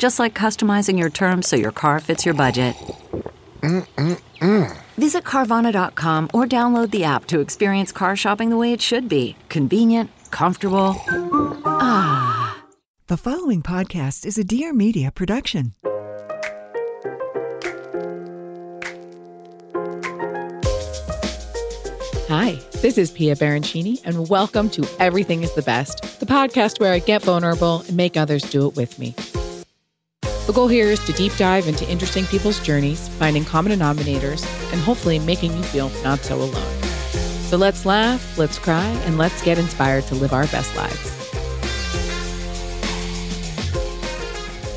Just like customizing your terms so your car fits your budget. Mm-mm-mm. Visit Carvana.com or download the app to experience car shopping the way it should be convenient, comfortable. Ah. The following podcast is a Dear Media production. Hi, this is Pia Baroncini, and welcome to Everything is the Best, the podcast where I get vulnerable and make others do it with me. The goal here is to deep dive into interesting people's journeys, finding common denominators, and hopefully making you feel not so alone. So let's laugh, let's cry, and let's get inspired to live our best lives.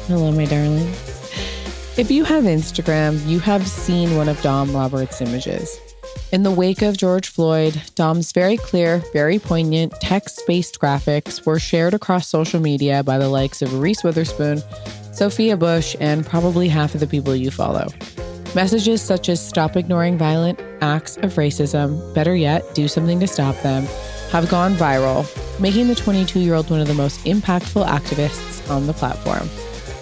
Hello, my darlings. If you have Instagram, you have seen one of Dom Roberts' images. In the wake of George Floyd, Dom's very clear, very poignant, text based graphics were shared across social media by the likes of Reese Witherspoon, Sophia Bush, and probably half of the people you follow. Messages such as stop ignoring violent acts of racism, better yet, do something to stop them, have gone viral, making the 22 year old one of the most impactful activists on the platform.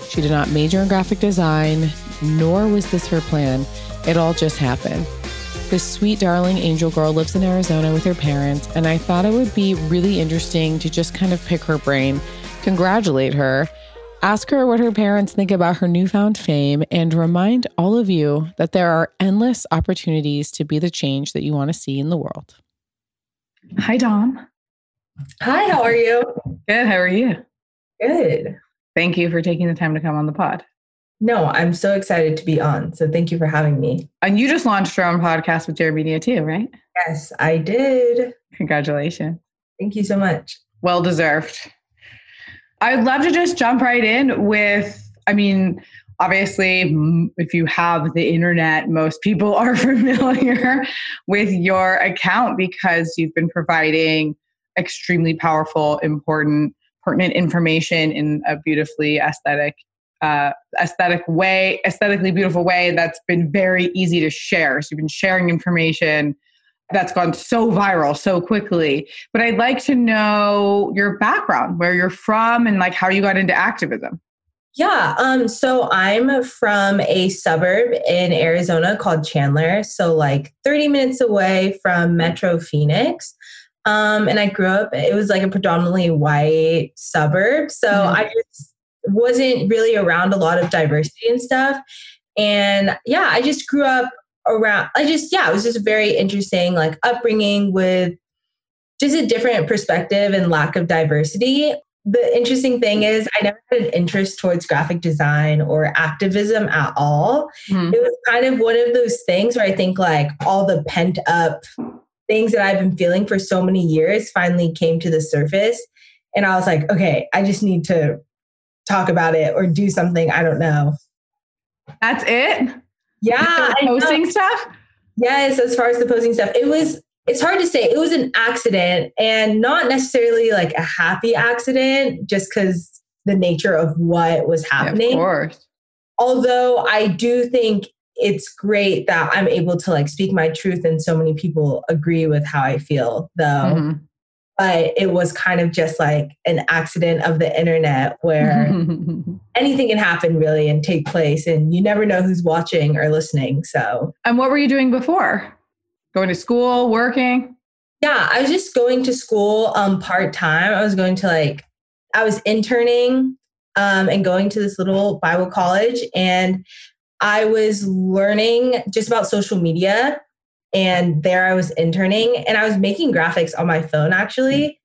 She did not major in graphic design, nor was this her plan. It all just happened. This sweet, darling angel girl lives in Arizona with her parents, and I thought it would be really interesting to just kind of pick her brain, congratulate her, ask her what her parents think about her newfound fame, and remind all of you that there are endless opportunities to be the change that you want to see in the world. Hi, Dom. Hi, how are you? Good. How are you? Good. Thank you for taking the time to come on the pod. No, I'm so excited to be on. So thank you for having me. And you just launched your own podcast with Dear Media too, right? Yes, I did. Congratulations. Thank you so much. Well deserved. I'd love to just jump right in with, I mean, obviously, if you have the internet, most people are familiar with your account because you've been providing extremely powerful, important, pertinent information in a beautifully aesthetic uh, aesthetic way, aesthetically beautiful way that's been very easy to share. So you've been sharing information that's gone so viral so quickly. But I'd like to know your background, where you're from, and like how you got into activism. Yeah, um, so I'm from a suburb in Arizona called Chandler, so like 30 minutes away from Metro Phoenix. Um, and I grew up, it was like a predominantly white suburb. So mm-hmm. I just wasn't really around a lot of diversity and stuff. And yeah, I just grew up around, I just, yeah, it was just a very interesting like upbringing with just a different perspective and lack of diversity. The interesting thing is, I never had an interest towards graphic design or activism at all. Mm-hmm. It was kind of one of those things where I think like all the pent up things that I've been feeling for so many years finally came to the surface. And I was like, okay, I just need to talk about it or do something. I don't know. That's it? Yeah. posting stuff? Yes, as far as the posting stuff. It was it's hard to say. It was an accident and not necessarily like a happy accident just because the nature of what was happening. Yeah, of course. Although I do think it's great that I'm able to like speak my truth and so many people agree with how I feel though. Mm-hmm but it was kind of just like an accident of the internet where anything can happen really and take place and you never know who's watching or listening so. And what were you doing before? Going to school working? Yeah i was just going to school um part-time. I was going to like i was interning um and going to this little bible college and I was learning just about social media and there I was interning and I was making graphics on my phone actually.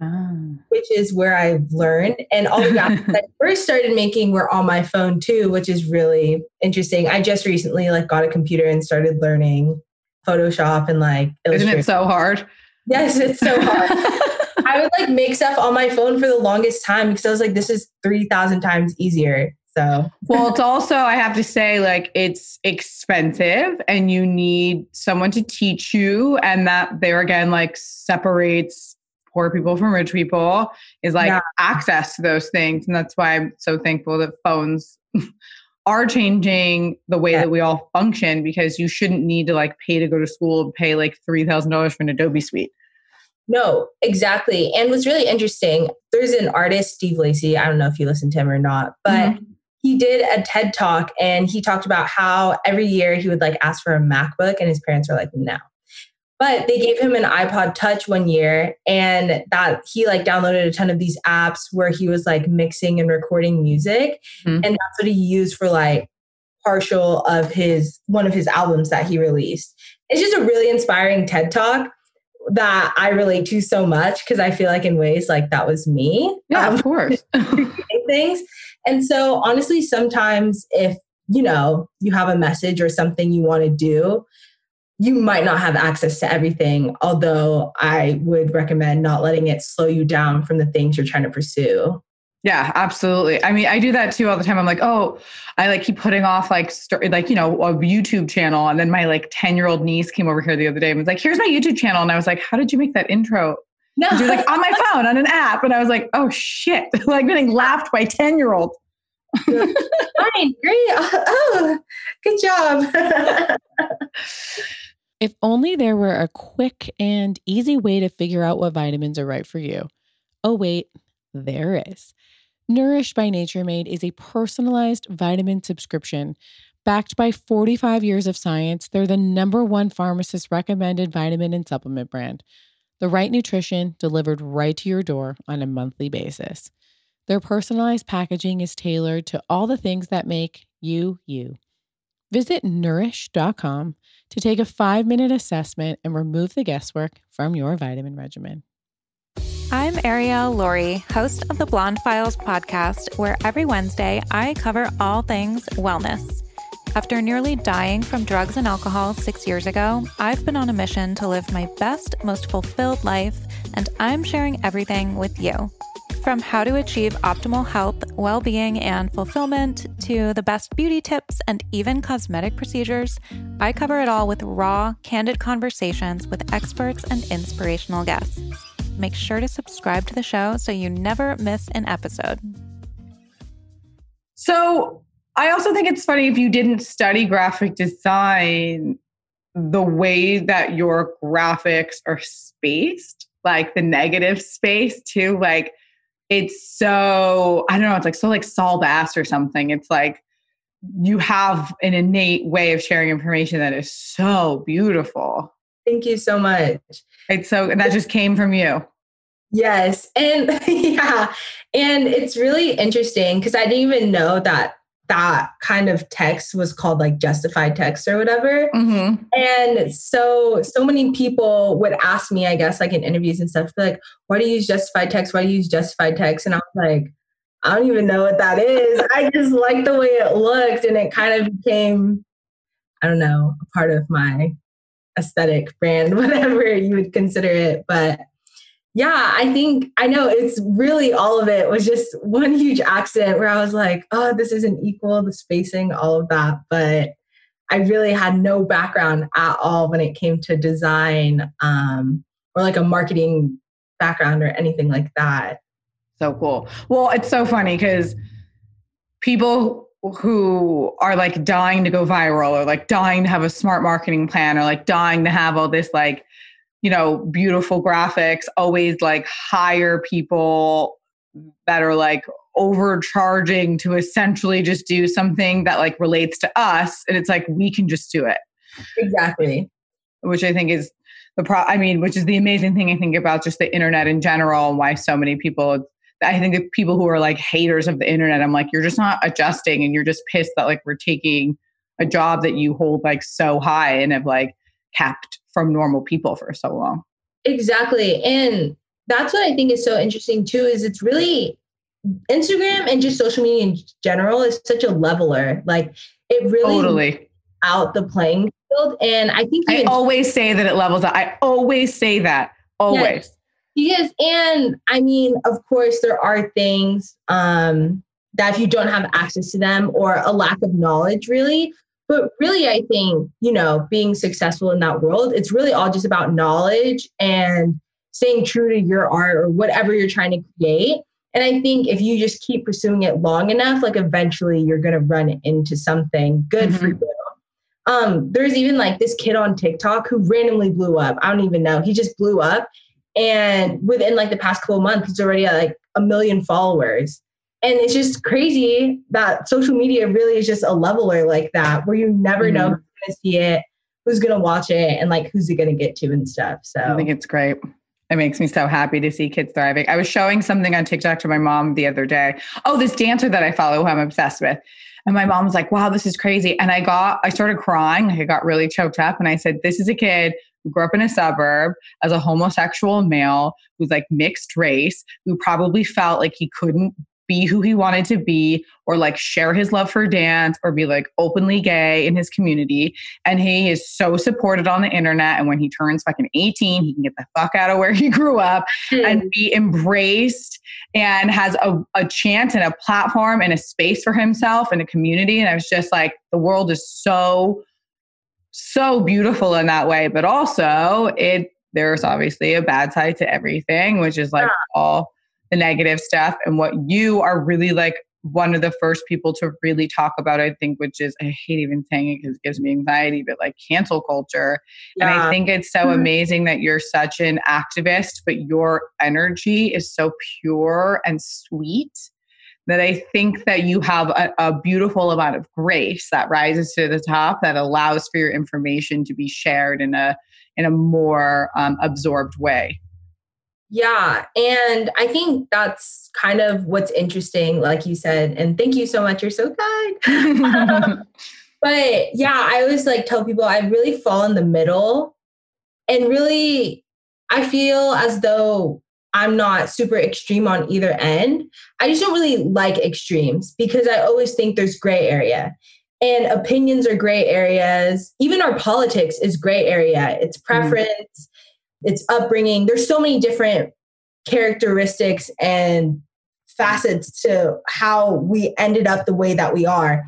Ah. Which is where I learned. And all the graphics I first started making were on my phone too, which is really interesting. I just recently like got a computer and started learning Photoshop and like Isn't it so hard? Yes, it's so hard. I would like make stuff on my phone for the longest time because I was like, this is 3,000 times easier. So, well, it's also, I have to say, like, it's expensive and you need someone to teach you. And that there again, like, separates poor people from rich people is like yeah. access to those things. And that's why I'm so thankful that phones are changing the way yeah. that we all function because you shouldn't need to like pay to go to school and pay like $3,000 for an Adobe suite. No, exactly. And what's really interesting, there's an artist, Steve Lacy. I don't know if you listen to him or not, but mm-hmm. He did a TED talk and he talked about how every year he would like ask for a MacBook and his parents were like, no. But they gave him an iPod Touch one year and that he like downloaded a ton of these apps where he was like mixing and recording music. Mm-hmm. And that's what he used for like partial of his one of his albums that he released. It's just a really inspiring TED talk that I relate to so much because I feel like in ways like that was me. Yeah, um, of course. things. And so honestly, sometimes if you know you have a message or something you want to do, you might not have access to everything, although I would recommend not letting it slow you down from the things you're trying to pursue. Yeah, absolutely. I mean, I do that too all the time. I'm like, oh, I like keep putting off like st- like you know a YouTube channel, and then my like ten year old niece came over here the other day and was like, "Here's my YouTube channel," and I was like, "How did you make that intro?" No, she was like, "On my phone, on an app," and I was like, "Oh shit!" like getting laughed by ten year olds. Fine, great. Oh, good job. If only there were a quick and easy way to figure out what vitamins are right for you. Oh, wait, there is. Nourished by Nature Made is a personalized vitamin subscription. Backed by 45 years of science, they're the number one pharmacist recommended vitamin and supplement brand. The right nutrition delivered right to your door on a monthly basis. Their personalized packaging is tailored to all the things that make you, you. Visit nurish.com to take a five minute assessment and remove the guesswork from your vitamin regimen. I'm Arielle Lorre, host of the Blonde Files podcast, where every Wednesday I cover all things wellness. After nearly dying from drugs and alcohol six years ago, I've been on a mission to live my best, most fulfilled life, and I'm sharing everything with you. From how to achieve optimal health, well being, and fulfillment to the best beauty tips and even cosmetic procedures, I cover it all with raw, candid conversations with experts and inspirational guests. Make sure to subscribe to the show so you never miss an episode. So, I also think it's funny if you didn't study graphic design, the way that your graphics are spaced, like the negative space, too. Like, it's so I don't know, it's like so like Saul Bass or something. It's like you have an innate way of sharing information that is so beautiful. Thank you so much. It's so and that just came from you. Yes. And yeah. And it's really interesting because I didn't even know that that kind of text was called like justified text or whatever. Mm-hmm. And so, so many people would ask me, I guess, like in interviews and stuff, like, why do you use justified text? Why do you use justified text? And I was like, I don't even know what that is. I just like the way it looked and it kind of became, I don't know, a part of my aesthetic brand, whatever you would consider it. But yeah, I think I know it's really all of it was just one huge accident where I was like, oh, this isn't equal, the spacing, all of that. But I really had no background at all when it came to design um, or like a marketing background or anything like that. So cool. Well, it's so funny because people who are like dying to go viral or like dying to have a smart marketing plan or like dying to have all this like you know, beautiful graphics, always like hire people that are like overcharging to essentially just do something that like relates to us. And it's like, we can just do it. Exactly. Which I think is the pro, I mean, which is the amazing thing I think about just the internet in general and why so many people, I think the people who are like haters of the internet, I'm like, you're just not adjusting and you're just pissed that like we're taking a job that you hold like so high and have like kept from normal people for so long. Exactly. And that's what I think is so interesting too is it's really Instagram and just social media in general is such a leveler. Like it really totally out the playing field. And I think I always say that it levels out. I always say that. Always. Yes. Because and I mean, of course, there are things um that if you don't have access to them or a lack of knowledge really. But really, I think, you know, being successful in that world, it's really all just about knowledge and staying true to your art or whatever you're trying to create. And I think if you just keep pursuing it long enough, like eventually you're going to run into something good mm-hmm. for you. Um, there's even like this kid on TikTok who randomly blew up. I don't even know. He just blew up. And within like the past couple months, he's already at like a million followers. And it's just crazy that social media really is just a leveler like that, where you never mm-hmm. know who's going to see it, who's going to watch it, and like who's it going to get to and stuff. So I think it's great. It makes me so happy to see kids thriving. I was showing something on TikTok to my mom the other day. Oh, this dancer that I follow who I'm obsessed with. And my mom was like, wow, this is crazy. And I got, I started crying. I got really choked up. And I said, this is a kid who grew up in a suburb as a homosexual male who's like mixed race, who probably felt like he couldn't be who he wanted to be or like share his love for dance or be like openly gay in his community. And he is so supported on the internet. And when he turns fucking 18, he can get the fuck out of where he grew up mm. and be embraced and has a, a chance and a platform and a space for himself and a community. And I was just like, the world is so, so beautiful in that way. But also, it there's obviously a bad side to everything, which is like yeah. all the negative stuff and what you are really like one of the first people to really talk about, I think, which is, I hate even saying it because it gives me anxiety, but like cancel culture. Yeah. And I think it's so mm-hmm. amazing that you're such an activist, but your energy is so pure and sweet that I think that you have a, a beautiful amount of grace that rises to the top that allows for your information to be shared in a in a more um, absorbed way. Yeah. And I think that's kind of what's interesting, like you said. And thank you so much. You're so kind. but yeah, I always like tell people I really fall in the middle. And really, I feel as though I'm not super extreme on either end. I just don't really like extremes because I always think there's gray area. And opinions are gray areas. Even our politics is gray area. It's mm. preference. Mm its upbringing. There's so many different characteristics and facets to how we ended up the way that we are.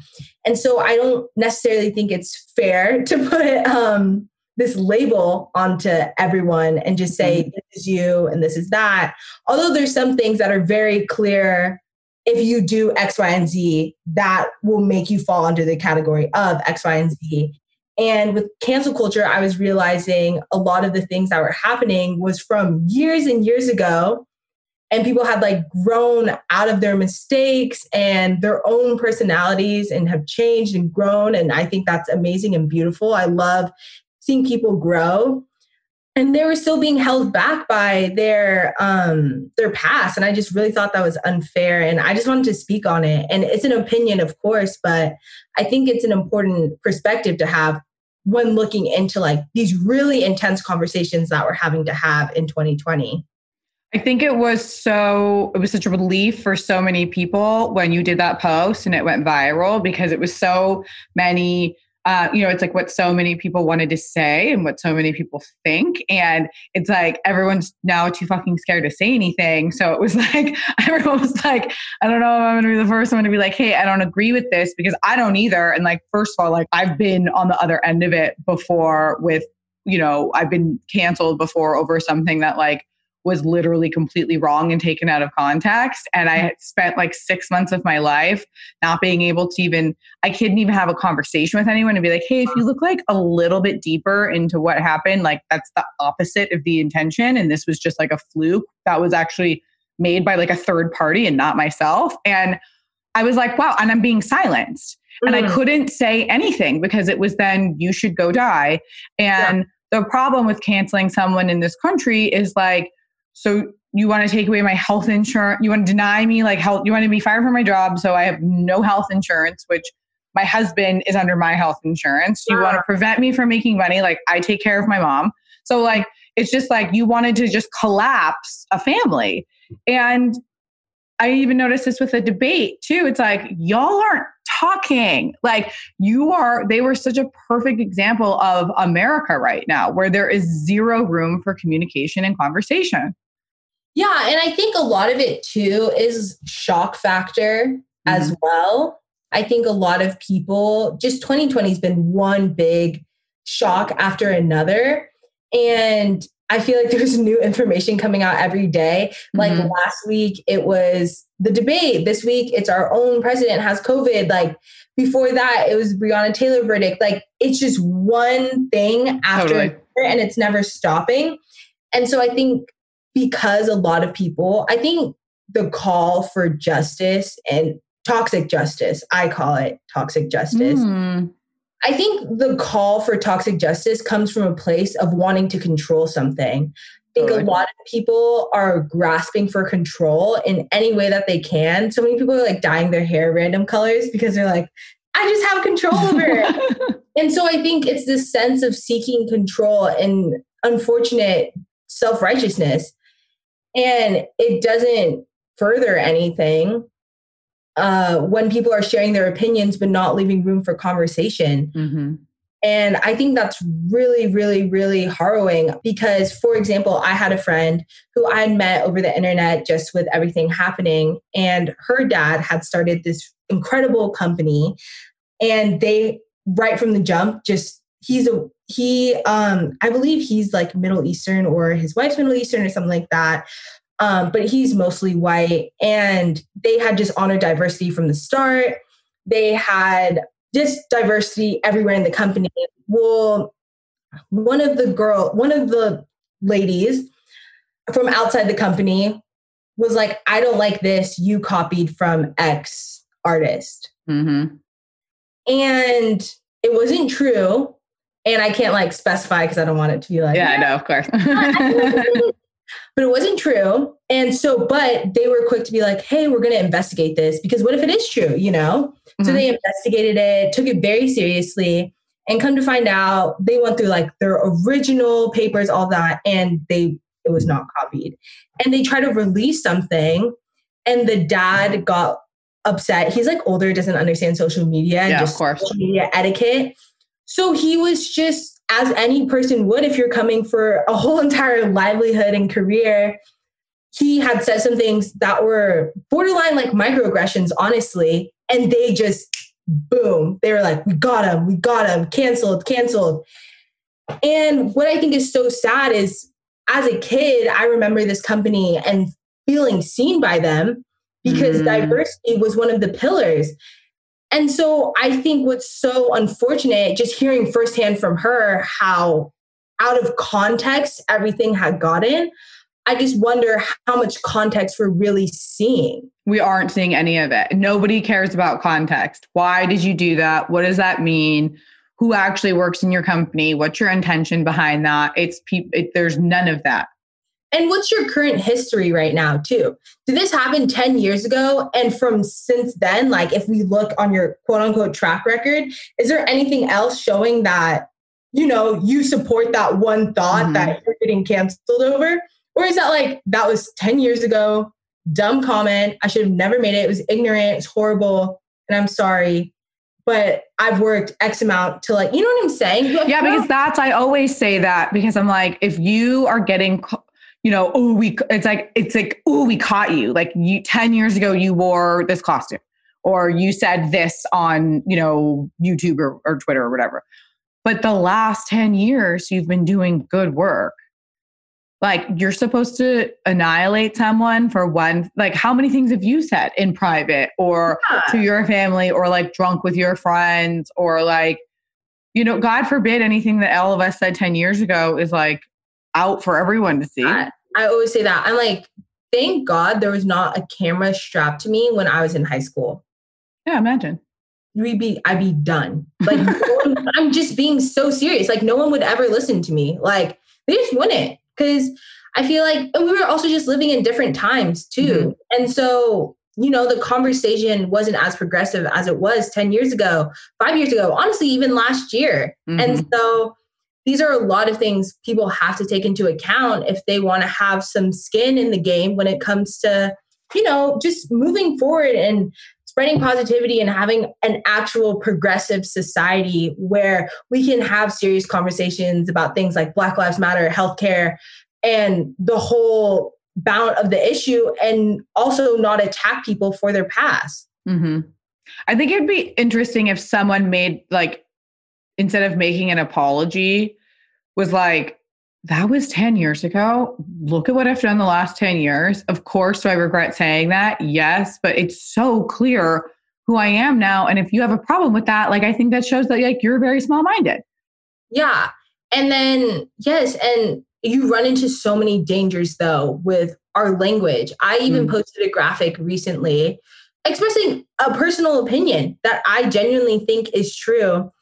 And so I don't necessarily think it's fair to put um, this label onto everyone and just say, mm-hmm. this is you and this is that. Although there's some things that are very clear. If you do X, Y, and Z, that will make you fall under the category of X, Y, and Z. And with cancel culture, I was realizing a lot of the things that were happening was from years and years ago. And people had like grown out of their mistakes and their own personalities and have changed and grown. And I think that's amazing and beautiful. I love seeing people grow. And they were still being held back by their um their past. And I just really thought that was unfair. And I just wanted to speak on it. And it's an opinion, of course, but I think it's an important perspective to have when looking into like these really intense conversations that we're having to have in 2020. I think it was so, it was such a relief for so many people when you did that post and it went viral because it was so many uh, you know, it's like what so many people wanted to say and what so many people think. And it's like everyone's now too fucking scared to say anything. So it was like, everyone was like, I don't know if I'm going to be the first one to be like, hey, I don't agree with this because I don't either. And like, first of all, like I've been on the other end of it before with, you know, I've been canceled before over something that like, was literally completely wrong and taken out of context. And I had spent like six months of my life not being able to even, I couldn't even have a conversation with anyone and be like, hey, if you look like a little bit deeper into what happened, like that's the opposite of the intention. And this was just like a fluke that was actually made by like a third party and not myself. And I was like, wow, and I'm being silenced. Mm-hmm. And I mm. couldn't say anything because it was then you should go die. And yeah. the problem with canceling someone in this country is like, so you want to take away my health insurance you want to deny me like health you want to be fired from my job so i have no health insurance which my husband is under my health insurance. You want to prevent me from making money. Like I take care of my mom. So like it's just like you wanted to just collapse a family. And I even noticed this with the debate too. It's like y'all aren't talking. Like you are they were such a perfect example of America right now where there is zero room for communication and conversation. Yeah, and I think a lot of it too is shock factor mm-hmm. as well. I think a lot of people just 2020 has been one big shock after another and I feel like there's new information coming out every day. Like mm-hmm. last week, it was the debate. This week, it's our own president has COVID. Like before that, it was Breonna Taylor verdict. Like it's just one thing after totally. another, and it's never stopping. And so I think because a lot of people, I think the call for justice and toxic justice, I call it toxic justice. Mm I think the call for toxic justice comes from a place of wanting to control something. I think a lot of people are grasping for control in any way that they can. So many people are like dyeing their hair random colors because they're like, I just have control over it. and so I think it's this sense of seeking control and unfortunate self righteousness. And it doesn't further anything uh, when people are sharing their opinions but not leaving room for conversation. Mm-hmm. And I think that's really, really, really harrowing because, for example, I had a friend who I met over the internet just with everything happening, and her dad had started this incredible company. And they, right from the jump, just he's a he um i believe he's like middle eastern or his wife's middle eastern or something like that um, but he's mostly white. And they had just honored diversity from the start. They had just diversity everywhere in the company. Well, one of the girl, one of the ladies from outside the company was like, I don't like this. You copied from X artist. Mm-hmm. And it wasn't true. And I can't like specify because I don't want it to be like, yeah, I know, of course. but it wasn't true. And so, but they were quick to be like, hey, we're going to investigate this because what if it is true, you know? Mm-hmm. So they investigated it, took it very seriously, and come to find out, they went through like their original papers, all that, and they it was not copied. And they tried to release something, and the dad got upset. He's like older, doesn't understand social media and yeah, just of course. social media etiquette. So he was just as any person would if you're coming for a whole entire livelihood and career, he had said some things that were borderline like microaggressions, honestly. And they just, boom, they were like, we got him, we got him, canceled, canceled. And what I think is so sad is as a kid, I remember this company and feeling seen by them because mm. diversity was one of the pillars. And so I think what's so unfortunate, just hearing firsthand from her how out of context everything had gotten, I just wonder how much context we're really seeing. We aren't seeing any of it. Nobody cares about context. Why did you do that? What does that mean? Who actually works in your company? What's your intention behind that? It's pe- it, there's none of that. And what's your current history right now, too? Did this happen 10 years ago? And from since then, like if we look on your quote unquote track record, is there anything else showing that, you know, you support that one thought mm-hmm. that you're getting canceled over? Or is that like, that was 10 years ago, dumb comment. I should have never made it. It was ignorant, it's horrible, and I'm sorry but I've worked X amount to like, you know what I'm saying? Yeah, because that's, I always say that because I'm like, if you are getting you know, oh, we, it's like, it's like, oh, we caught you. Like you, 10 years ago, you wore this costume or you said this on, you know, YouTube or, or Twitter or whatever. But the last 10 years, you've been doing good work. Like you're supposed to annihilate someone for one, like how many things have you said in private or yeah. to your family or like drunk with your friends or like, you know, God forbid anything that all of us said 10 years ago is like out for everyone to see. I, I always say that. I'm like, thank God there was not a camera strapped to me when I was in high school. Yeah, imagine. We'd be, I'd be done. Like, I'm just being so serious. Like, no one would ever listen to me. Like, they just wouldn't. Because I feel like we were also just living in different times too. Mm-hmm. And so you know, the conversation wasn't as progressive as it was 10 years ago, five years ago, honestly, even last year. Mm-hmm. And so these are a lot of things people have to take into account if they want to have some skin in the game when it comes to, you know, just moving forward and spreading positivity and having an actual progressive society where we can have serious conversations about things like Black Lives Matter, healthcare, and the whole bound of the issue and also not attack people for their past. Mm-hmm. I think it'd be interesting if someone made like instead of making an apology was like that was 10 years ago. Look at what I've done the last 10 years. Of course, do I regret saying that? Yes, but it's so clear who I am now. And if you have a problem with that, like I think that shows that like you're very small minded. Yeah. And then, yes, and you run into so many dangers though with our language. I even mm. posted a graphic recently expressing a personal opinion that I genuinely think is true.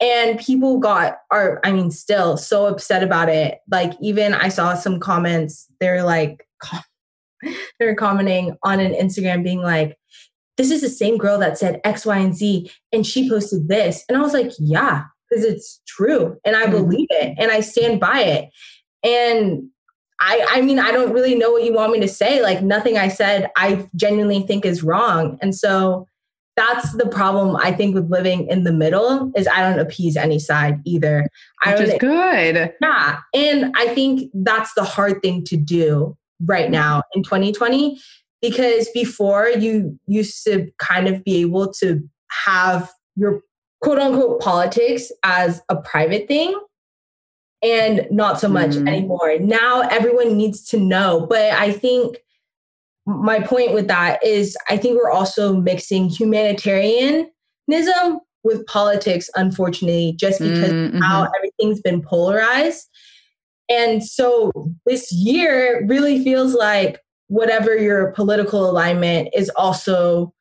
And people got are I mean still so upset about it. Like even I saw some comments they're like they're commenting on an Instagram being like this is the same girl that said X, Y, and Z, and she posted this. And I was like, yeah, because it's true. And I mm believe it and I stand by it. And I, I mean, I don't really know what you want me to say. Like nothing I said, I genuinely think is wrong. And so that's the problem I think with living in the middle is I don't appease any side either. Which is good. Yeah. And I think that's the hard thing to do right now in 2020 because before you used to kind of be able to have your quote unquote politics as a private thing and not so much mm. anymore. Now everyone needs to know. But I think my point with that is I think we're also mixing humanitarianism with politics, unfortunately, just because mm-hmm. how everything's been polarized. And so this year really feels like whatever your political alignment is also,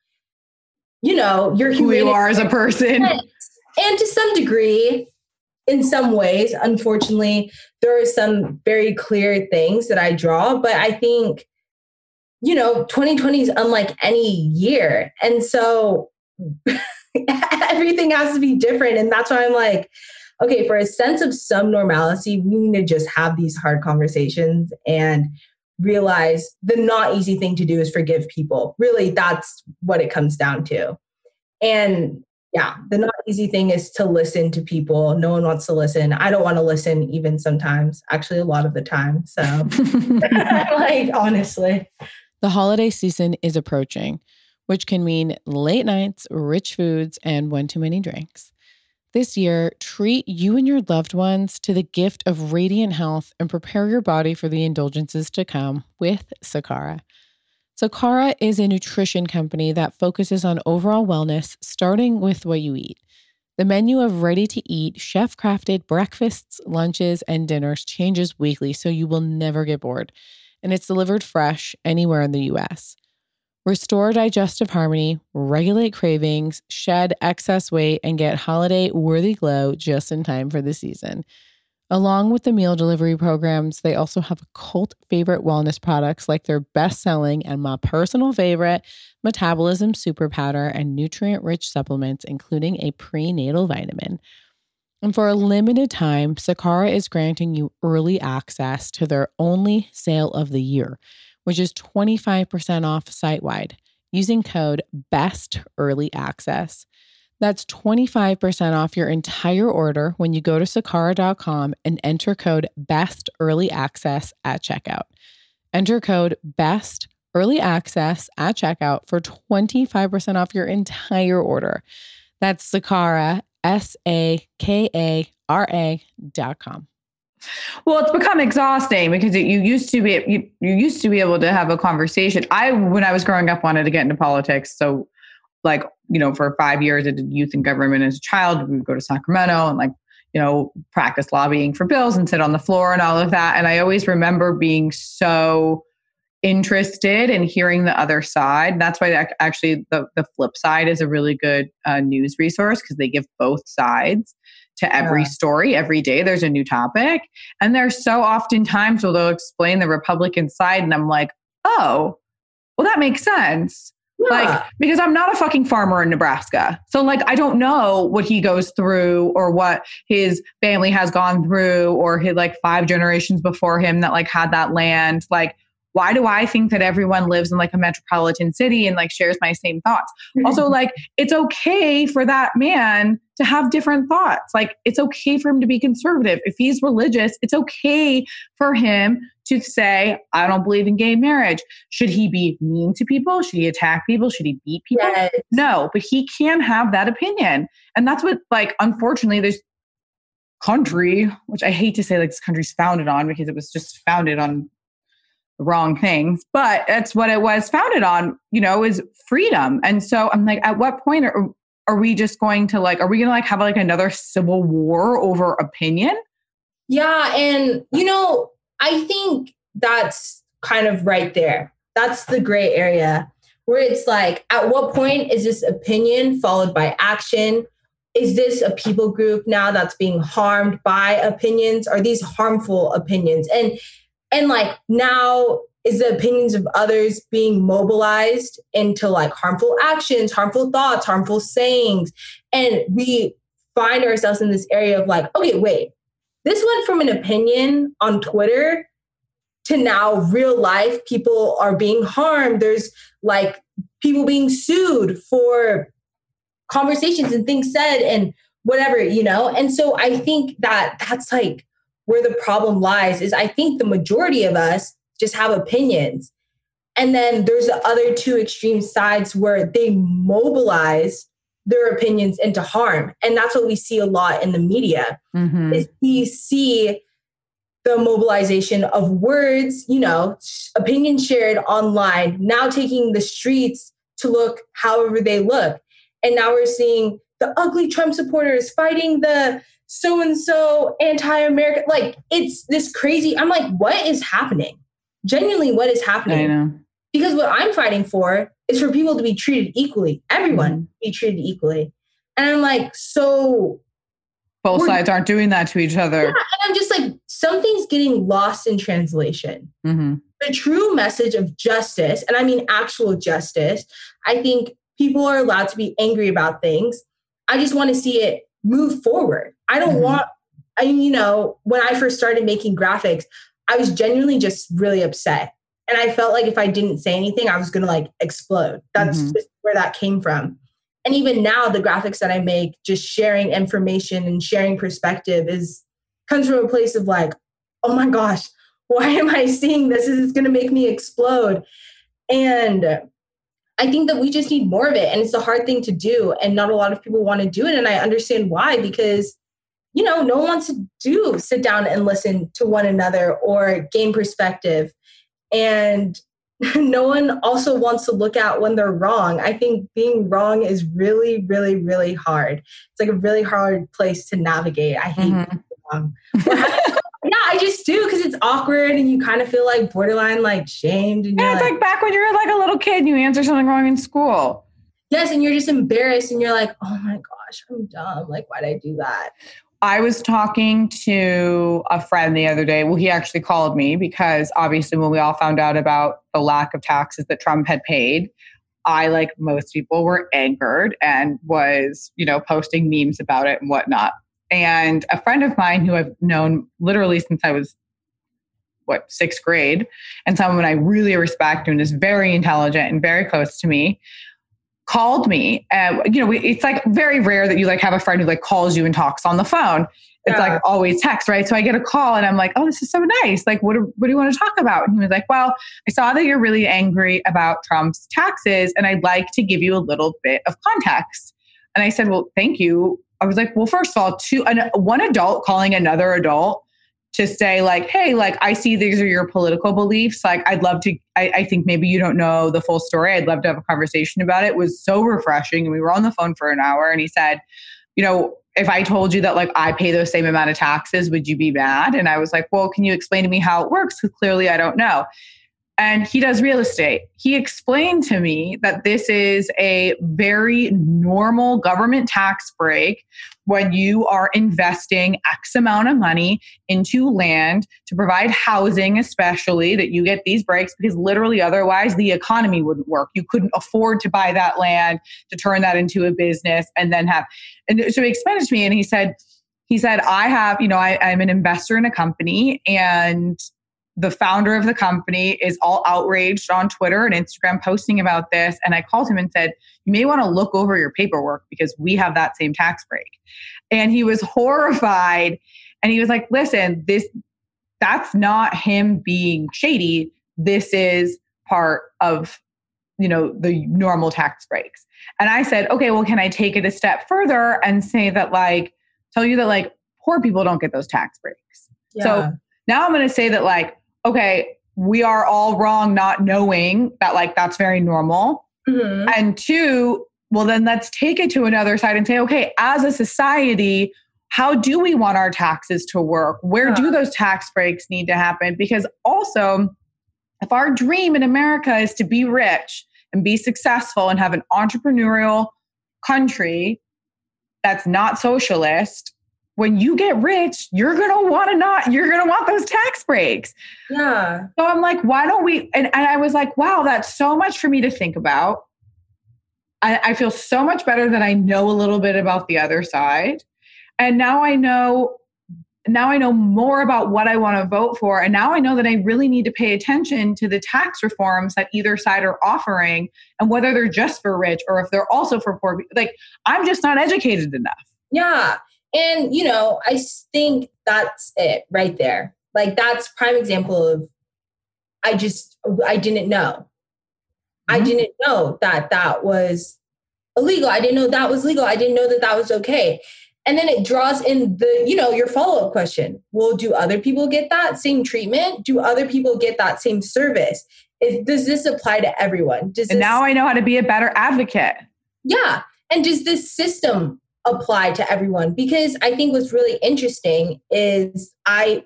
you know, your who you are as a person. And to some degree, in some ways, unfortunately, there are some very clear things that I draw, but I think, you know, 2020 is unlike any year. And so everything has to be different. And that's why I'm like, okay, for a sense of some normalcy, we need to just have these hard conversations and realize the not easy thing to do is forgive people. Really, that's what it comes down to. And yeah, the not easy thing is to listen to people. No one wants to listen. I don't want to listen even sometimes, actually, a lot of the time. So, like, honestly. The holiday season is approaching, which can mean late nights, rich foods, and one too many drinks. This year, treat you and your loved ones to the gift of radiant health and prepare your body for the indulgences to come with Sakara. Sakara is a nutrition company that focuses on overall wellness, starting with what you eat. The menu of ready to eat, chef crafted breakfasts, lunches, and dinners changes weekly, so you will never get bored. And it's delivered fresh anywhere in the US. Restore digestive harmony, regulate cravings, shed excess weight, and get holiday worthy glow just in time for the season. Along with the meal delivery programs, they also have cult favorite wellness products like their best selling and my personal favorite metabolism super powder and nutrient rich supplements, including a prenatal vitamin. And for a limited time, Sakara is granting you early access to their only sale of the year, which is 25% off site wide using code BEST Early Access. That's 25% off your entire order when you go to sakara.com and enter code BEST Early Access at checkout. Enter code BEST Early Access at checkout for 25% off your entire order. That's Sakara, S A K A R A dot com. Well, it's become exhausting because it, you used to be you, you used to be able to have a conversation. I when I was growing up wanted to get into politics, so like, you know, for five years, I did youth and government as a child. We would go to Sacramento and like, you know, practice lobbying for bills and sit on the floor and all of that. And I always remember being so interested in hearing the other side. That's why actually the, the flip side is a really good uh, news resource because they give both sides to every yeah. story every day. There's a new topic. And there's so often times where they'll explain the Republican side, and I'm like, oh, well, that makes sense Like, because I'm not a fucking farmer in Nebraska. So, like, I don't know what he goes through or what his family has gone through or his like five generations before him that like had that land. Like, why do I think that everyone lives in like a metropolitan city and like shares my same thoughts? Mm-hmm. Also, like, it's okay for that man to have different thoughts. Like, it's okay for him to be conservative. If he's religious, it's okay for him to say, I don't believe in gay marriage. Should he be mean to people? Should he attack people? Should he beat people? Yes. No, but he can have that opinion. And that's what, like, unfortunately, there's country, which I hate to say like this country's founded on because it was just founded on wrong things, but that's what it was founded on, you know, is freedom. And so I'm like, at what point are, are we just going to like, are we to like have like another civil war over opinion? Yeah. And, you know, I think that's kind of right there. That's the gray area where it's like, at what point is this opinion followed by action? Is this a people group now that's being harmed by opinions? Are these harmful opinions? And and like now is the opinions of others being mobilized into like harmful actions, harmful thoughts, harmful sayings. And we find ourselves in this area of like, okay, wait, this went from an opinion on Twitter to now real life people are being harmed. There's like people being sued for conversations and things said and whatever, you know? And so I think that that's like where the problem lies is I think the majority of us just have opinions. And then there's the other two extreme sides where they mobilize their opinions into harm. And that's what we see a lot in the media. Mm-hmm. Is we see the mobilization of words, you know, opinions shared online, now taking the streets to look however they look. And now we're seeing the ugly Trump supporters fighting the so and so anti-American. Like it's this crazy. I'm like, what is happening? Genuinely, what is happening? I know. Because what I'm fighting for is for people to be treated equally, everyone Mm-hmm. be treated equally. And I'm like, so Both sides aren't doing that to each other. yeah, and I'm just like, something's getting lost in translation. hmm The true message of justice, and I mean actual justice, I think people are allowed to be angry about things. I just want to see it move forward. I don't Mhm. want, I mean, you know, when I first started making graphics, I was genuinely just really upset. And I felt like if I didn't say anything, I was going to like explode. That's Mhm. just where that came from. And even now, the graphics that I make, just sharing information and sharing perspective is comes from a place of like, oh my gosh, why am I seeing this? This is going to make me explode. And I think that we just need more of it. And it's a hard thing to do. And not a lot of people want to do it. And I understand why, because, you know, no one wants to do sit down and listen to one another or gain perspective. And no one also wants to look at when they're wrong. I think being wrong is really, really, really hard. It's like a really hard place to navigate. I hate Mhm. being wrong. Yeah, I just do because it's awkward and you kind of feel like borderline like shamed. And Yeah, it's like back when you were like a little kid and you answer something wrong in school. Yes, and you're just embarrassed and you're like, oh my gosh, I'm dumb. Like, why'd I do that? I was talking to a friend the other day. Well, he actually called me because obviously, when we all found out about the lack of taxes that Trump had paid, I, like most people, were angered and was, you know, posting memes about it and whatnot. And a friend of mine who I've known literally since I was, what, sixth grade, and someone I really respect and is very intelligent and very close to me, called me. Uh, you know, we, it's like very rare that you like have a friend who like calls you and talks on the phone. It's Yeah. like always text, right? So I get a call and I'm like, oh, this is so nice. Like, what, do- what do you want to talk about? And he was like, well, I saw that you're really angry about Trump's taxes and I'd like to give you a little bit of context. And I said, well, thank you. I was like, well, first of all, two, an, one adult calling another adult to say like, hey, like I see these are your political beliefs. Like I'd love to, I, I think maybe you don't know the full story. I'd love to have a conversation about it. It was so refreshing. And we were on the phone for an hour and he said, you know, if I told you that like I pay those same amount of taxes, would you be mad? And I was like, well, can you explain to me how it works? Because clearly I don't know. And he does real estate. He explained to me that this is a very normal government tax break when you are investing X amount of money into land to provide housing, especially that you get these breaks because literally otherwise the economy wouldn't work. You couldn't afford to buy that land to turn that into a business and then have. And so he explained it to me and he said, he said, I have, you know, I, I'm an investor in a company and the founder of the company is all outraged on Twitter and Instagram posting about this. And I called him and said, You may want to look over your paperwork because we have that same tax break. And he was horrified. And he was like, Listen, this that's not him being shady. This is part of you know the normal tax breaks. And I said, Okay, well, can I take it a step further and say that like tell you that like poor people don't get those tax breaks. Yeah. So now I'm going to say that like okay, we are all wrong not knowing that like that's very normal. Mm-hmm. And two, well, then let's take it to another side and say, okay, as a society, how do we want our taxes to work? Where yeah. do those tax breaks need to happen? Because also, if our dream in America is to be rich and be successful and have an entrepreneurial country that's not socialist, when you get rich, you're gonna want to not, you're gonna want those tax breaks. Yeah. So I'm like, why don't we? And, and I was like, wow, that's so much for me to think about. I, I feel so much better that I know a little bit about the other side. And now I know now I know more about what I want to vote for. And now I know that I really need to pay attention to the tax reforms that either side are offering and whether they're just for rich or if they're also for poor. Like, I'm just not educated enough. Yeah. And, you know, I think that's it right there. Like, that's prime example of I just, I didn't know. Mm-hmm. I didn't know that that was illegal. I didn't know that was legal. I didn't know that that was okay. And then it draws in the, you know, your follow up question. Well, do other people get that same treatment? Do other people get that same service? Is, does this apply to everyone? Does and this, now I know how to be a better advocate. Yeah. And does this system apply to everyone because I think what's really interesting is I,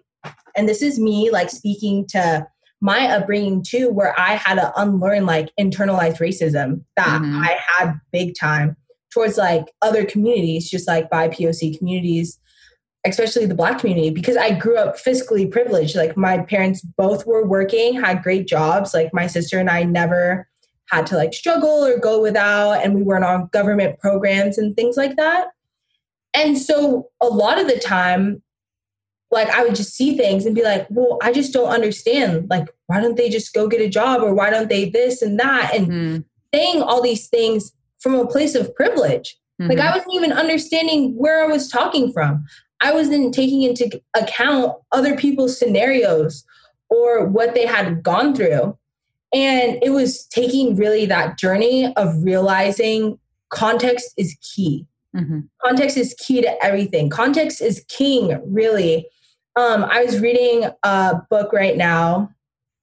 and this is me like speaking to my upbringing too, where I had to unlearn like internalized racism that mm-hmm. I had big time towards like other communities, just like BIPOC communities, especially the black community, because I grew up fiscally privileged. Like my parents both were working, had great jobs. Like my sister and I never had to like struggle or go without and we weren't on government programs and things like that. And so a lot of the time like i would just see things and be like well i just don't understand. Like why don't they just go get a job or why don't they this and that? And mm-hmm. saying all these things from a place of privilege. Mm-hmm. like i wasn't even understanding where i was talking from. I wasn't taking into account other people's scenarios or what they had gone through and it was taking really that journey of realizing context is key. Mm-hmm. Context is key to everything. Context is king, really. Um, I was reading a book right now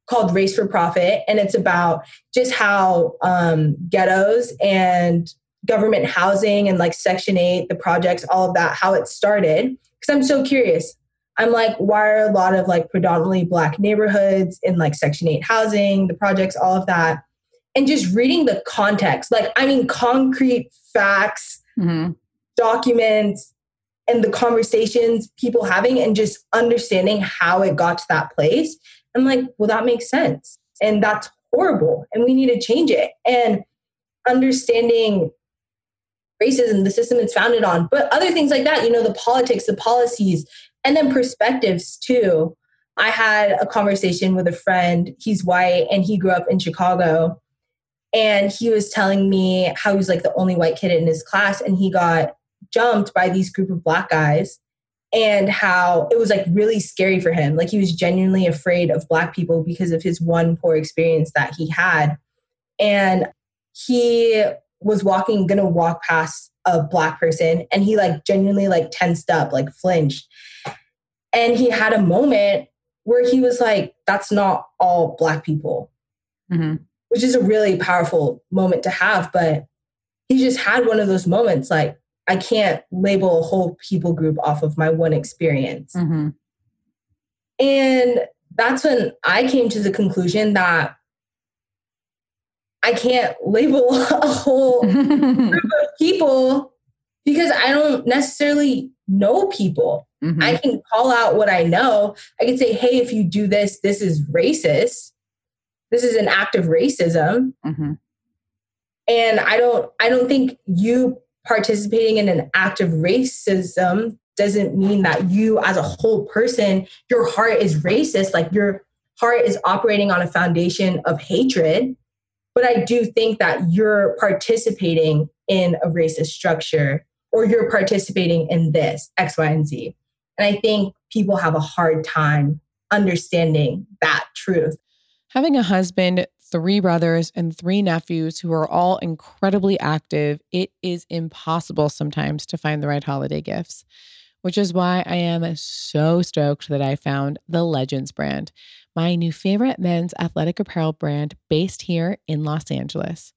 called Race for Profit, and it's about just how um, ghettos and government housing and like Section 8, the projects, all of that, how it started. Because I'm so curious. I'm like, why are a lot of like predominantly black neighborhoods in like Section 8 housing, the projects, all of that? And just reading the context, like, I mean, concrete facts, mm-hmm. documents, and the conversations people having, and just understanding how it got to that place. I'm like, well, that makes sense. And that's horrible. And we need to change it. And understanding racism, the system it's founded on, but other things like that, you know, the politics, the policies, and then perspectives too. I had a conversation with a friend. He's white and he grew up in Chicago. And he was telling me how he was like the only white kid in his class and he got jumped by these group of black guys and how it was like really scary for him. Like he was genuinely afraid of black people because of his one poor experience that he had. And he was walking, gonna walk past a black person and he like genuinely like tensed up, like flinched. And he had a moment where he was like, that's not all Black people, mm-hmm. which is a really powerful moment to have. But he just had one of those moments like, I can't label a whole people group off of my one experience. Mm-hmm. And that's when I came to the conclusion that I can't label a whole group of people because I don't necessarily know people. Mhm. I can call out what I know. I can say, hey, if you do this, this is racist. This is an act of racism. Mhm. And I don't I don't think you participating in an act of racism doesn't mean that you as a whole person, your heart is racist. Like your heart is operating on a foundation of hatred. But I do think that you're participating in a racist structure or you're participating in this, X, Y, and Z. And I think people have a hard time understanding that truth. Having a husband, three brothers, and three nephews who are all incredibly active, it is impossible sometimes to find the right holiday gifts, which is why I am so stoked that I found the Legends brand, my new favorite men's athletic apparel brand based here in Los Angeles.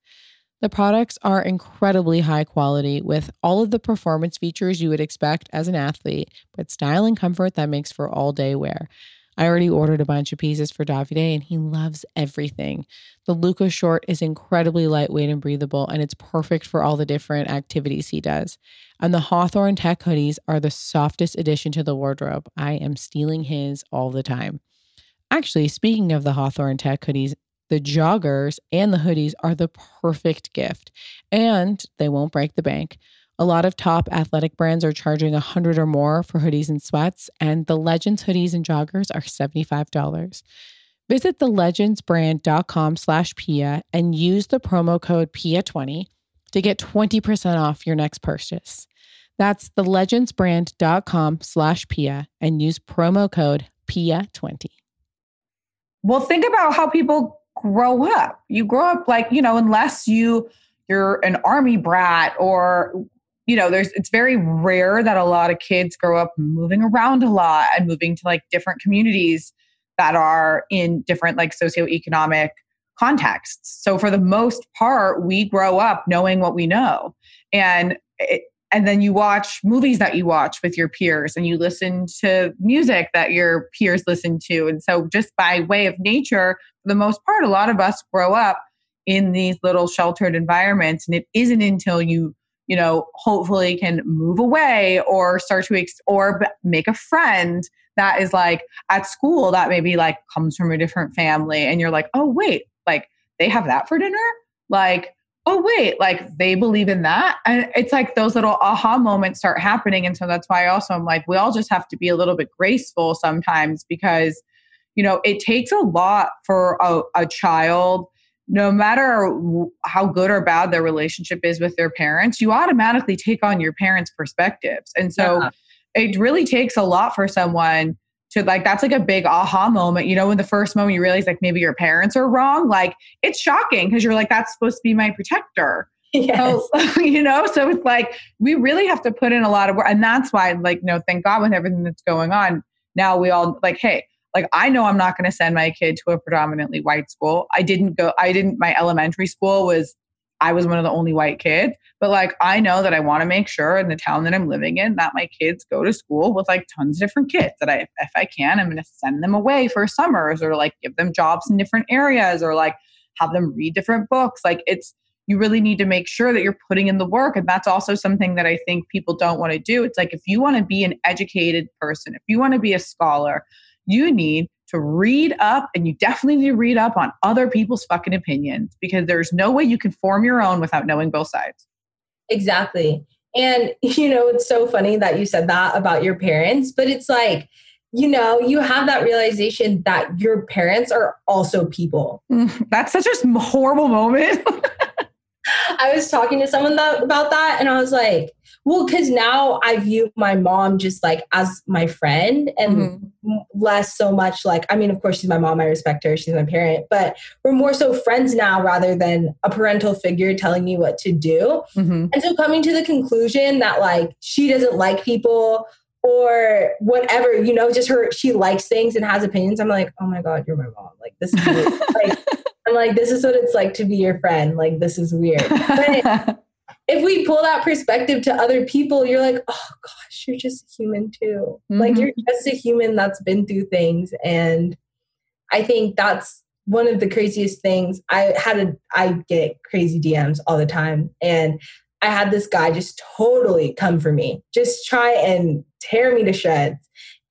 The products are incredibly high quality with all of the performance features you would expect as an athlete, but style and comfort that makes for all day wear. I already ordered a bunch of pieces for Davide and he loves everything. The Luca short is incredibly lightweight and breathable, and it's perfect for all the different activities he does. And the Hawthorne Tech hoodies are the softest addition to the wardrobe. I am stealing his all the time. Actually, speaking of the Hawthorne Tech hoodies, the joggers and the hoodies are the perfect gift, and they won't break the bank. A lot of top athletic brands are charging 100 or more for hoodies and sweats, and the Legends hoodies and joggers are $75. Visit thelegendsbrand.com slash PIA and use the promo code PIA20 to get 20% off your next purchase. That's thelegendsbrand.com slash PIA and use promo code PIA20. Well, think about how people grow up. You grow up like, you know, unless you you're an army brat or you know, there's it's very rare that a lot of kids grow up moving around a lot and moving to like different communities that are in different like socioeconomic contexts. So for the most part, we grow up knowing what we know. And it, and then you watch movies that you watch with your peers and you listen to music that your peers listen to. And so just by way of nature, for the most part, a lot of us grow up in these little sheltered environments. And it isn't until you you know hopefully can move away or start to ex- or make a friend that is like at school that maybe like comes from a different family and you're like oh wait like they have that for dinner like oh wait like they believe in that? And it's like those little aha moments start happening. And so that's why also i'm like we all just have to be a little bit graceful sometimes because you know it takes a lot for a, a child no matter how good or bad their relationship is with their parents you automatically take on your parents perspectives. And so Yeah. it really takes a lot for someone to like that's like a big aha moment you know in the first moment you realize like maybe your parents are wrong like it's shocking because you're like that's supposed to be my protector Yes. so, you know, so it's like we really have to put in a lot of work. And that's why, like, know, thank God with everything that's going on, now we all like, hey, like I know I'm not going to send my kid to a predominantly white school. I didn't go, I didn't, my elementary school was, I was one of the only white kids. But like I know that I want to make sure in the town that I'm living in that my kids go to school with like tons of different kids that I if I can, I'm gonna send them away for summers or like give them jobs in different areas or like have them read different books. Like it's you really need to make sure that you're putting in the work. And that's also something that I think people don't want to do. It's like if you want to be an educated person, if you want to be a scholar, you need to read up and you definitely need to read up on other people's fucking opinions because there's no way you can form your own without knowing both sides. Exactly. And, you know, it's so funny that you said that about your parents, but it's like, you know, you have that realization that your parents are also people. Mm, that's such a horrible moment. I was talking to someone that, about that and I was like, well, because now I view my mom just like as my friend and Mhm. less so much like, I mean, of course, she's my mom, I respect her, she's my parent, but we're more so friends now rather than a parental figure telling me what to do. Mhm. And so coming to the conclusion that like she doesn't like people or whatever, you know, just her she likes things and has opinions. I'm like, oh my God, you're my mom. Like this is like I'm like, this is what it's like to be your friend. Like this is weird. But if we pull that perspective to other people, you're like, oh gosh, you're just a human too. Like Mhm. you're just a human that's been through things and I think that's one of the craziest things. I had a I get crazy DMs all the time and I had this guy just totally come for me, just try and tear me to shreds.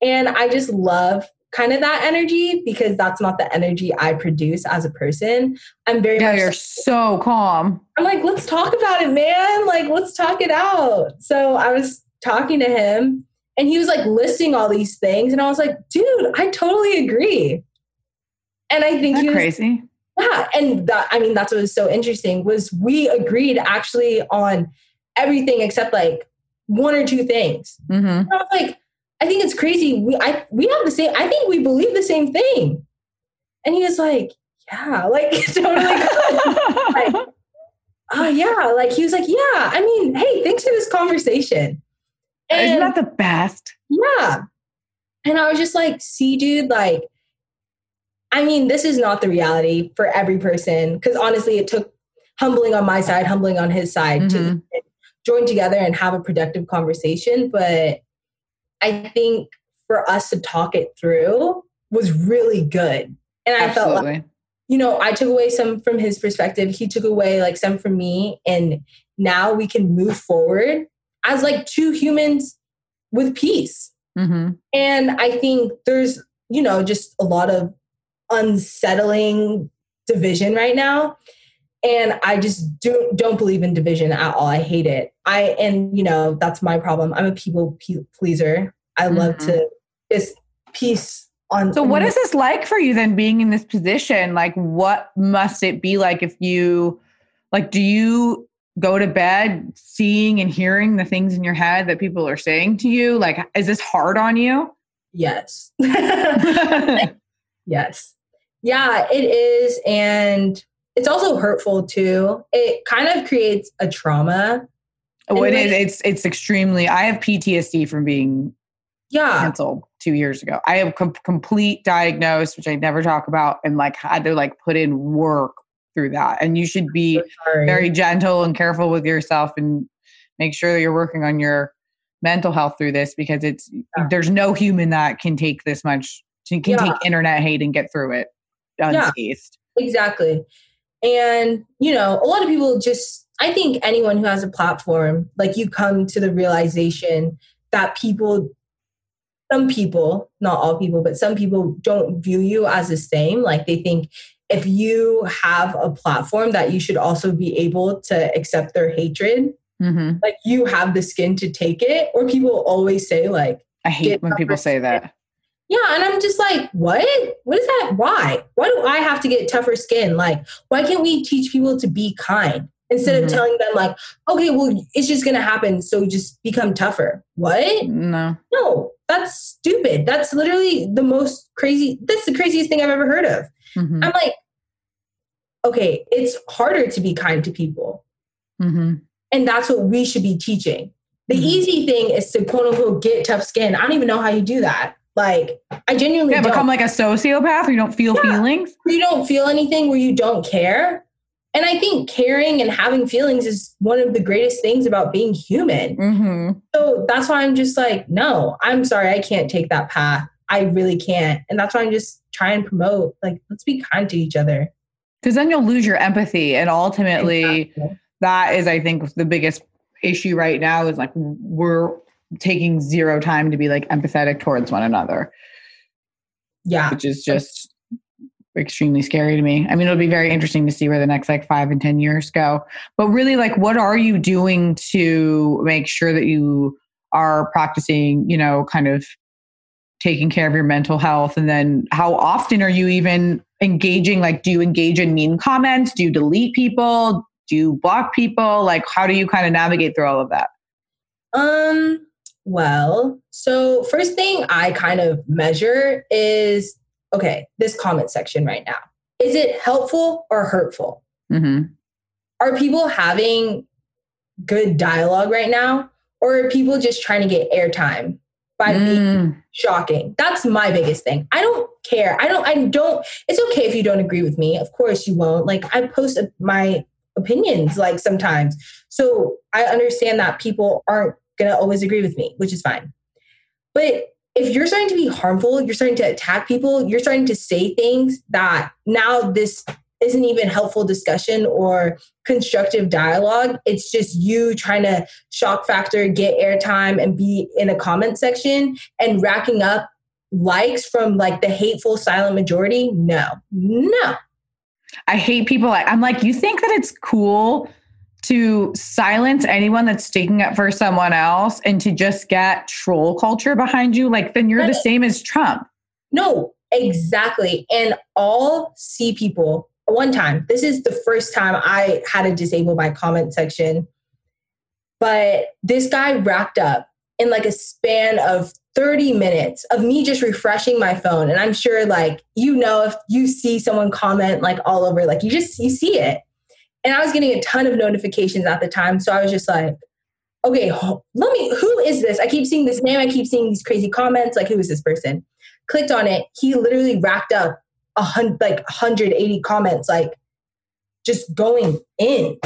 And I just love kind of that energy because that's not the energy I produce as a person. I'm very Yeah, you're so calm. I'm like, let's talk about it, man. Like, let's talk it out. So I was talking to him and he was like listing all these things. And I was like, dude, I totally agree. And I think Isn't he that was, crazy. yeah. And that, I mean, that's what was so interesting was we agreed actually on everything except like one or two things. Mm-hmm. I was like, I think it's crazy. We I we have the same. I think we believe the same thing. And he was like, yeah, like totally. like, oh yeah, like he was like, yeah. I mean, hey, thanks for this conversation. Isn't that the best? yeah, and I was just like, see, dude, like, I mean, this is not the reality for every person because honestly, it took humbling on my side, humbling on his side to Mhm. join together and have a productive conversation. But I think for us to talk it through was really good. And I felt like, you know, I took away some from his perspective. He took away like some from me. And now we can move forward as like two humans with peace. Mm-hmm. And I think there's, you know, just a lot of unsettling division right now. And I just don't don't believe in division at all. I hate it. I, and, you know, that's my problem. I'm a people pleaser. I love Mhm. to just peace on. So, what is this like for you then being in this position? Like, what must it be like if you, like, do you go to bed seeing and hearing the things in your head that people are saying to you? Like, is this hard on you? Yes. yes. Yeah, it is. And it's also hurtful too. It kind of creates a trauma. oh, it is. It's it's extremely. I have PTSD from being Yeah. canceled two years ago. I have com- complete diagnosed, which I never talk about, and like had to like put in work through that. And you should be Sorry. very gentle and careful with yourself and make sure that you're working on your mental health through this because it's Yeah. there's no human that can take this much can Yeah. take internet hate and get through it Yeah. unscathed. Exactly. And, you know, a lot of people just, I think anyone who has a platform, like you come to the realization that people, some people, not all people, but some people don't view you as the same. Like they think if you have a platform that you should also be able to accept their hatred, hmm like you have the skin to take it. Or people always say, like, I hate when people say that. Yeah, and I'm just like, what? What is that? Why? Why do I have to get tougher skin? Like, why can't we teach people to be kind instead Mhm. of telling them like, okay, well, it's just gonna happen, so just become tougher? What? No. No, that's stupid. That's literally the most crazy. That's the craziest thing I've ever heard of. Mhm. I'm like, okay, it's harder to be kind to people, Mhm. and that's what we should be teaching. The Mhm. easy thing is to quote unquote get tough skin. I don't even know how you do that. Like, I genuinely Yeah, become like a sociopath where you don't feel Yeah. feelings. you don't feel anything where you don't care. And I think caring and having feelings is one of the greatest things about being human. hmm So that's why I'm just like, no, I'm sorry, I can't take that path. I really can't. And that's why I'm just trying to promote, like, let's be kind to each other. Because then you'll lose your empathy, and ultimately, Exactly. that is, I think, the biggest issue right now is like we're taking zero time to be like empathetic towards one another. Yeah. which is just extremely scary to me. I mean, it'll be very interesting to see where the next like five and 10 years go. But really, like, what are you doing to make sure that you are practicing, you know, kind of taking care of your mental health? And then how often are you even engaging? Like, do you engage in mean comments? Do you delete people? Do you block people? Like, how do you kind of navigate through all of that? Um, well, so first thing I kind of measure is okay, this comment section right now. Is it helpful or hurtful? hmm are people having good dialogue right now or are people just trying to get airtime by being Mm, shocking? That's my biggest thing. I don't care. I don't i don't it's okay if you don't agree with me. Of course you won't. Like i post my opinions like sometimes. So i understand that people aren't gonna always agree with me which is fine but if you're starting to be harmful, you're starting to attack people, you're starting to say things that now this isn't even helpful discussion or constructive dialogue. It's just you trying to shock factor, get airtime, and be in a comment section and racking up likes from like the hateful silent majority. No, no. I hate people I'm like, you think that it's cool to silence anyone that's sticking up for someone else and to just get troll culture behind you, like then you're the same as Trump. No, exactly. And all see people, one time, this is the first time I had to disable my comment section. But this guy racked up in like a span of 30 minutes of me just refreshing my phone. And I'm sure like, you know, if you see someone comment like all over, like you just, you see it. And I was getting a ton of notifications at the time. So I was just like, okay, let me, who is this? I keep seeing this name. I keep seeing these crazy comments. Like, who is this person? Clicked on it. He literally racked up a hundred, like 180 comments, like just going in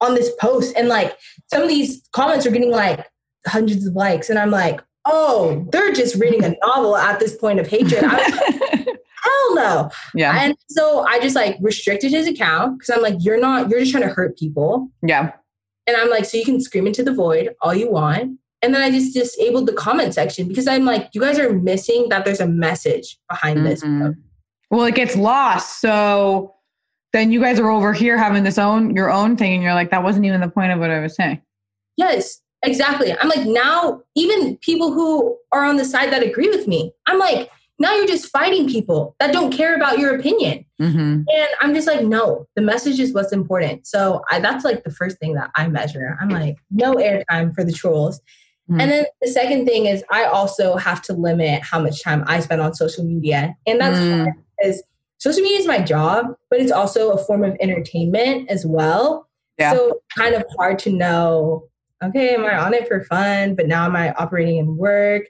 on this post. And like some of these comments are getting like hundreds of likes. And I'm like, oh, they're just reading a novel at this point of hatred. Like, Hell no. Yeah. And so I just like restricted his account because I'm like, you're not, you're just trying to hurt people. Yeah. And I'm like, so you can scream into the void all you want. And then I just disabled the comment section because I'm like, you guys are missing that there's a message behind mm-hmm. this. Well, it gets lost. So then you guys are over here having this own your own thing, and you're like, that wasn't even the point of what I was saying. Yes, exactly. I'm like, now even people who are on the side that agree with me, I'm like, now you're just fighting people that don't care about your opinion. Mm-hmm. And I'm just like, no, the message is what's important. So I, that's like the first thing that I measure. I'm like, no airtime for the trolls. Mm-hmm. And then the second thing is I also have to limit how much time I spend on social media. And that's mm. because social media is my job, but it's also a form of entertainment as well. Yeah. So kind of hard to know, okay, am I on it for fun? But now am I operating in work?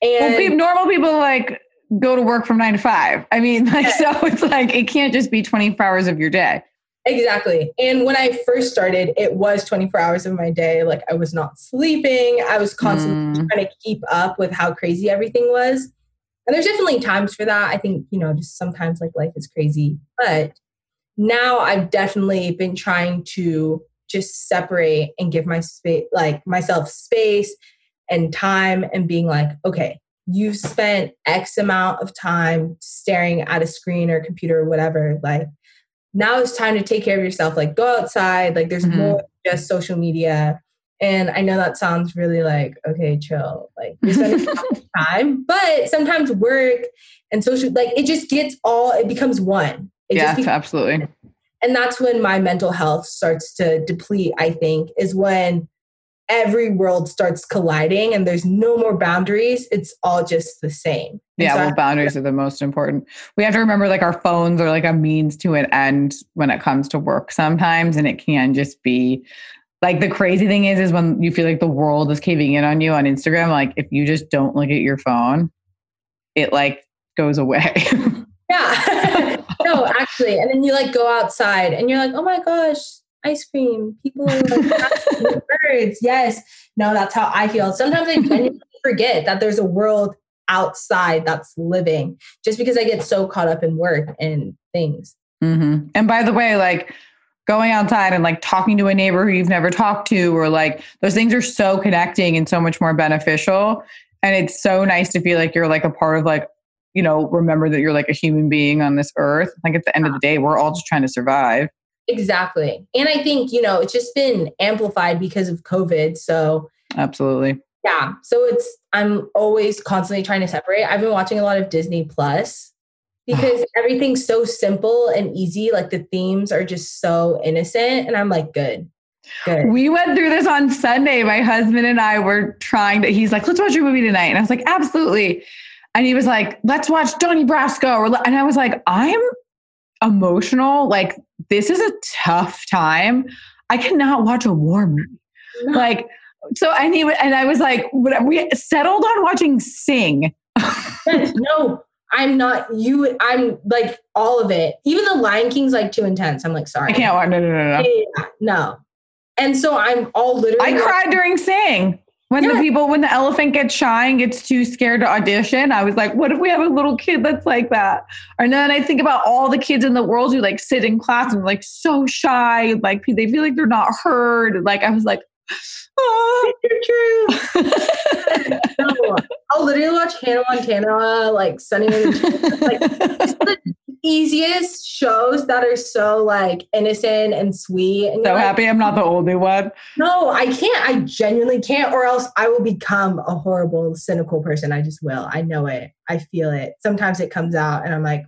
And well, normal people like go to work from nine to five. I mean, like, so it's like, it can't just be 24 hours of your day. Exactly. And when I first started, it was 24 hours of my day. Like I was not sleeping. I was constantly mm. trying to keep up with how crazy everything was. And there's definitely times for that. I think, you know, just sometimes like life is crazy. But now I've definitely been trying to just separate and give my space like myself space and time and being like, okay, you've spent X amount of time staring at a screen or computer or whatever, like now it's time to take care of yourself. Like go outside. Like there's mm-hmm. more just social media. And I know that sounds really like, okay, chill. Like you're spending time. But sometimes work and social like it just gets all it becomes one. It yeah, becomes, absolutely. And that's when my mental health starts to deplete, I think, is when every world starts colliding and there's no more boundaries. It's all just the same. Yeah, so well, boundaries are the most important. We have to remember like our phones are like a means to an end when it comes to work sometimes. And it can just be like the crazy thing is, is when you feel like the world is caving in on you on Instagram, like if you just don't look at your phone, it like goes away. yeah. no, actually. And then you like go outside and you're like, oh my gosh, ice cream. People like birds. Yes. No, that's how I feel. Sometimes I genuinely forget that there's a world outside that's living just because I get so caught up in work and things. Mm-hmm. And by the way, like going outside and like talking to a neighbor who you've never talked to, or like those things are so connecting and so much more beneficial. And it's so nice to feel like you're like a part of like, you know, remember that you're like a human being on this earth. Like at the end of the day, we're all just trying to survive. Exactly. And I think, you know, it's just been amplified because of COVID. So, absolutely. Yeah. So it's, I'm always constantly trying to separate. I've been watching a lot of Disney Plus because everything's so simple and easy. Like the themes are just so innocent. And I'm like, good. Good. We went through this on Sunday. My husband and I were trying to, he's like, let's watch a movie tonight. And I was like, absolutely. And he was like, let's watch Donnie Brasco. And I was like, I'm emotional. Like, this is a tough time. I cannot watch a war movie. Like, so I need, and I was like, we settled on watching Sing. no, I'm not you. I'm like all of it. Even the Lion King's like too intense. I'm like, sorry. I can't watch. No, no, no, no. Yeah, no. And so I'm all literally. I cried during Sing. When the people, when the elephant gets shy and gets too scared to audition, I was like, what if we have a little kid that's like that? And then I think about all the kids in the world who like sit in class and like so shy, like they feel like they're not heard. Like I was like, oh. You're true. No, I'll literally watch Hannah Montana, like Sunny in like it's the easiest shows that are so like innocent and sweet. And so like, happy I'm not the only one. No, I can't. I genuinely can't, or else I will become a horrible, cynical person. I just will. I know it. I feel it. Sometimes it comes out, and I'm like,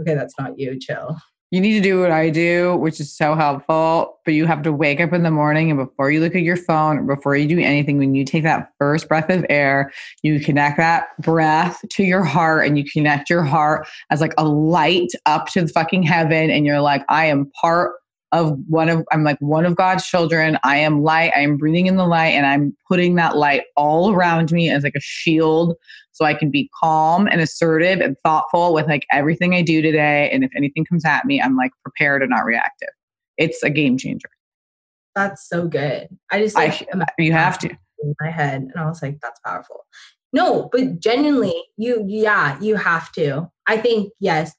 okay, that's not you. Chill. You need to do what I do, which is so helpful. But you have to wake up in the morning and before you look at your phone, before you do anything, when you take that first breath of air, you connect that breath to your heart and you connect your heart as like a light up to the fucking heaven. And you're like, I am part of one of, I'm like one of God's children. I am light. I am breathing in the light and I'm putting that light all around me as like a shield so I can be calm and assertive and thoughtful with like everything I do today. And if anything comes at me, I'm like prepared and not reactive. It's a game changer. That's so good. I just like imagine you have to. in my head, and I was like, that's powerful. No, but genuinely, you yeah, you have to. I think yes,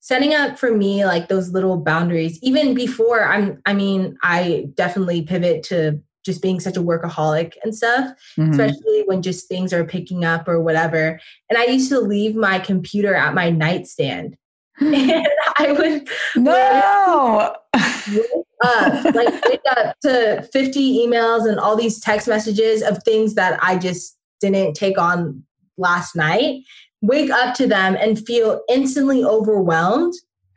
setting up for me like those little boundaries. Even before I'm, I mean, I definitely pivot to just being such a workaholic and stuff. Mhm. especially when just things are picking up or whatever. And I used to leave my computer at my nightstand. and I would No. wake up, like wake up to 50 emails and all these text messages of things that I just didn't take on last night. Wake up to them and feel instantly overwhelmed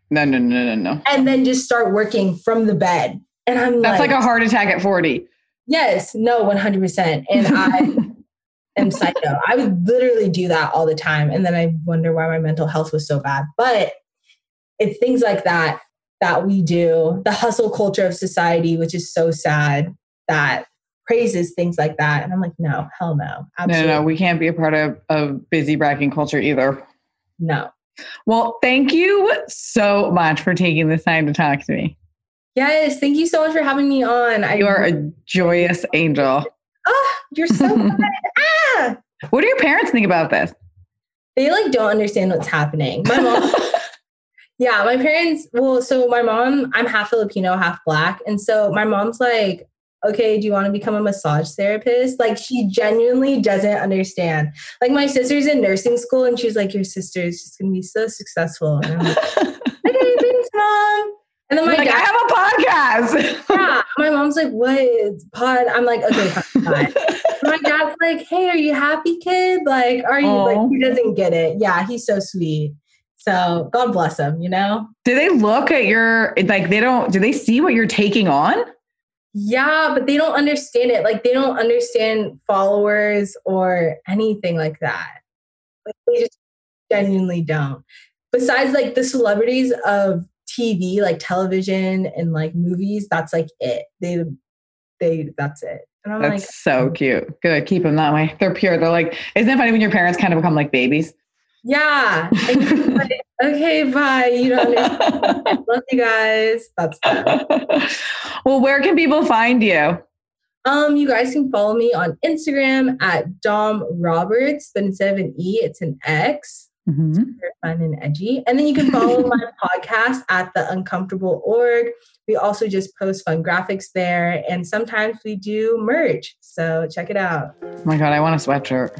No, no, no, no, no. and then just start working from the bed. And I'm That's like a heart attack at 40. Yes, no, 100%. And I am psycho. I would literally do that all the time. And then I wonder why my mental health was so bad. But it's things like that that we do, the hustle culture of society, which is so sad that praises things like that. And I'm like, no, hell no. No, Absolutely no, no. We can't be a part of, of busy bragging culture either. no. Well, thank you so much for taking this time to talk to me. Yes, thank you so much for having me on. I, You are a joyous angel. oh, you're so good. ah! What do your parents think about this? They like don't understand what's happening. My mom Yeah, my parents, well, so my mom, I'm half Filipino, half black. And so my mom's like, okay, do you want to become a massage therapist? Like, she genuinely doesn't understand. Like, my sister's in nursing school and she's like, your sister is just going to be so successful. And I'm like, okay, thanks, mom. And then my like, I dad, have a podcast. yeah, my mom's like, what is pod? I'm like, okay, fine. my dad's like, hey, are you happy, kid? Like, are you Aw. like, he doesn't get it. Yeah, he's so sweet. So God bless him, you know? do they look at your like they don't do they see what you're taking on? Yeah, but they don't understand it. Like they don't understand followers or anything like that. Like they just genuinely don't. Besides like the celebrities of TV, like television and like movies, that's like it. They they that's it. And I'm That's like, so cute. Good. Keep them that way. They're pure. They're like, isn't it funny when your parents kind of become like babies? yeah. Like, okay, bye. You don't understand. Love you guys. That's well, where can people find you? Um, you guys can follow me on Instagram at Dom Roberts, but instead of an E, it's an X. Mhm. Super fun and edgy. And then you can follow my podcast at the Uncomfortable Org. We also just post fun graphics there, and sometimes we do merch. So check it out. Oh my God, I want a sweatshirt.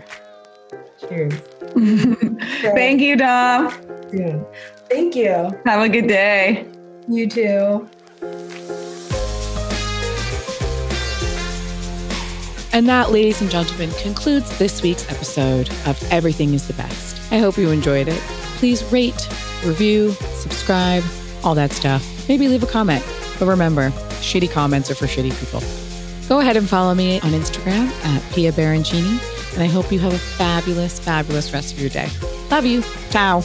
Cheers. Thank you, Dom. Thank you. Have a good day. You too. And that, ladies and gentlemen, concludes this week's episode of Everything is the Best. I hope you enjoyed it. Please rate, review, subscribe, all that stuff. Maybe leave a comment. But remember, shitty comments are for shitty people. Go ahead and follow me on Instagram at Pia Baroncini. And I hope you have a fabulous, fabulous rest of your day. Love you. Ciao.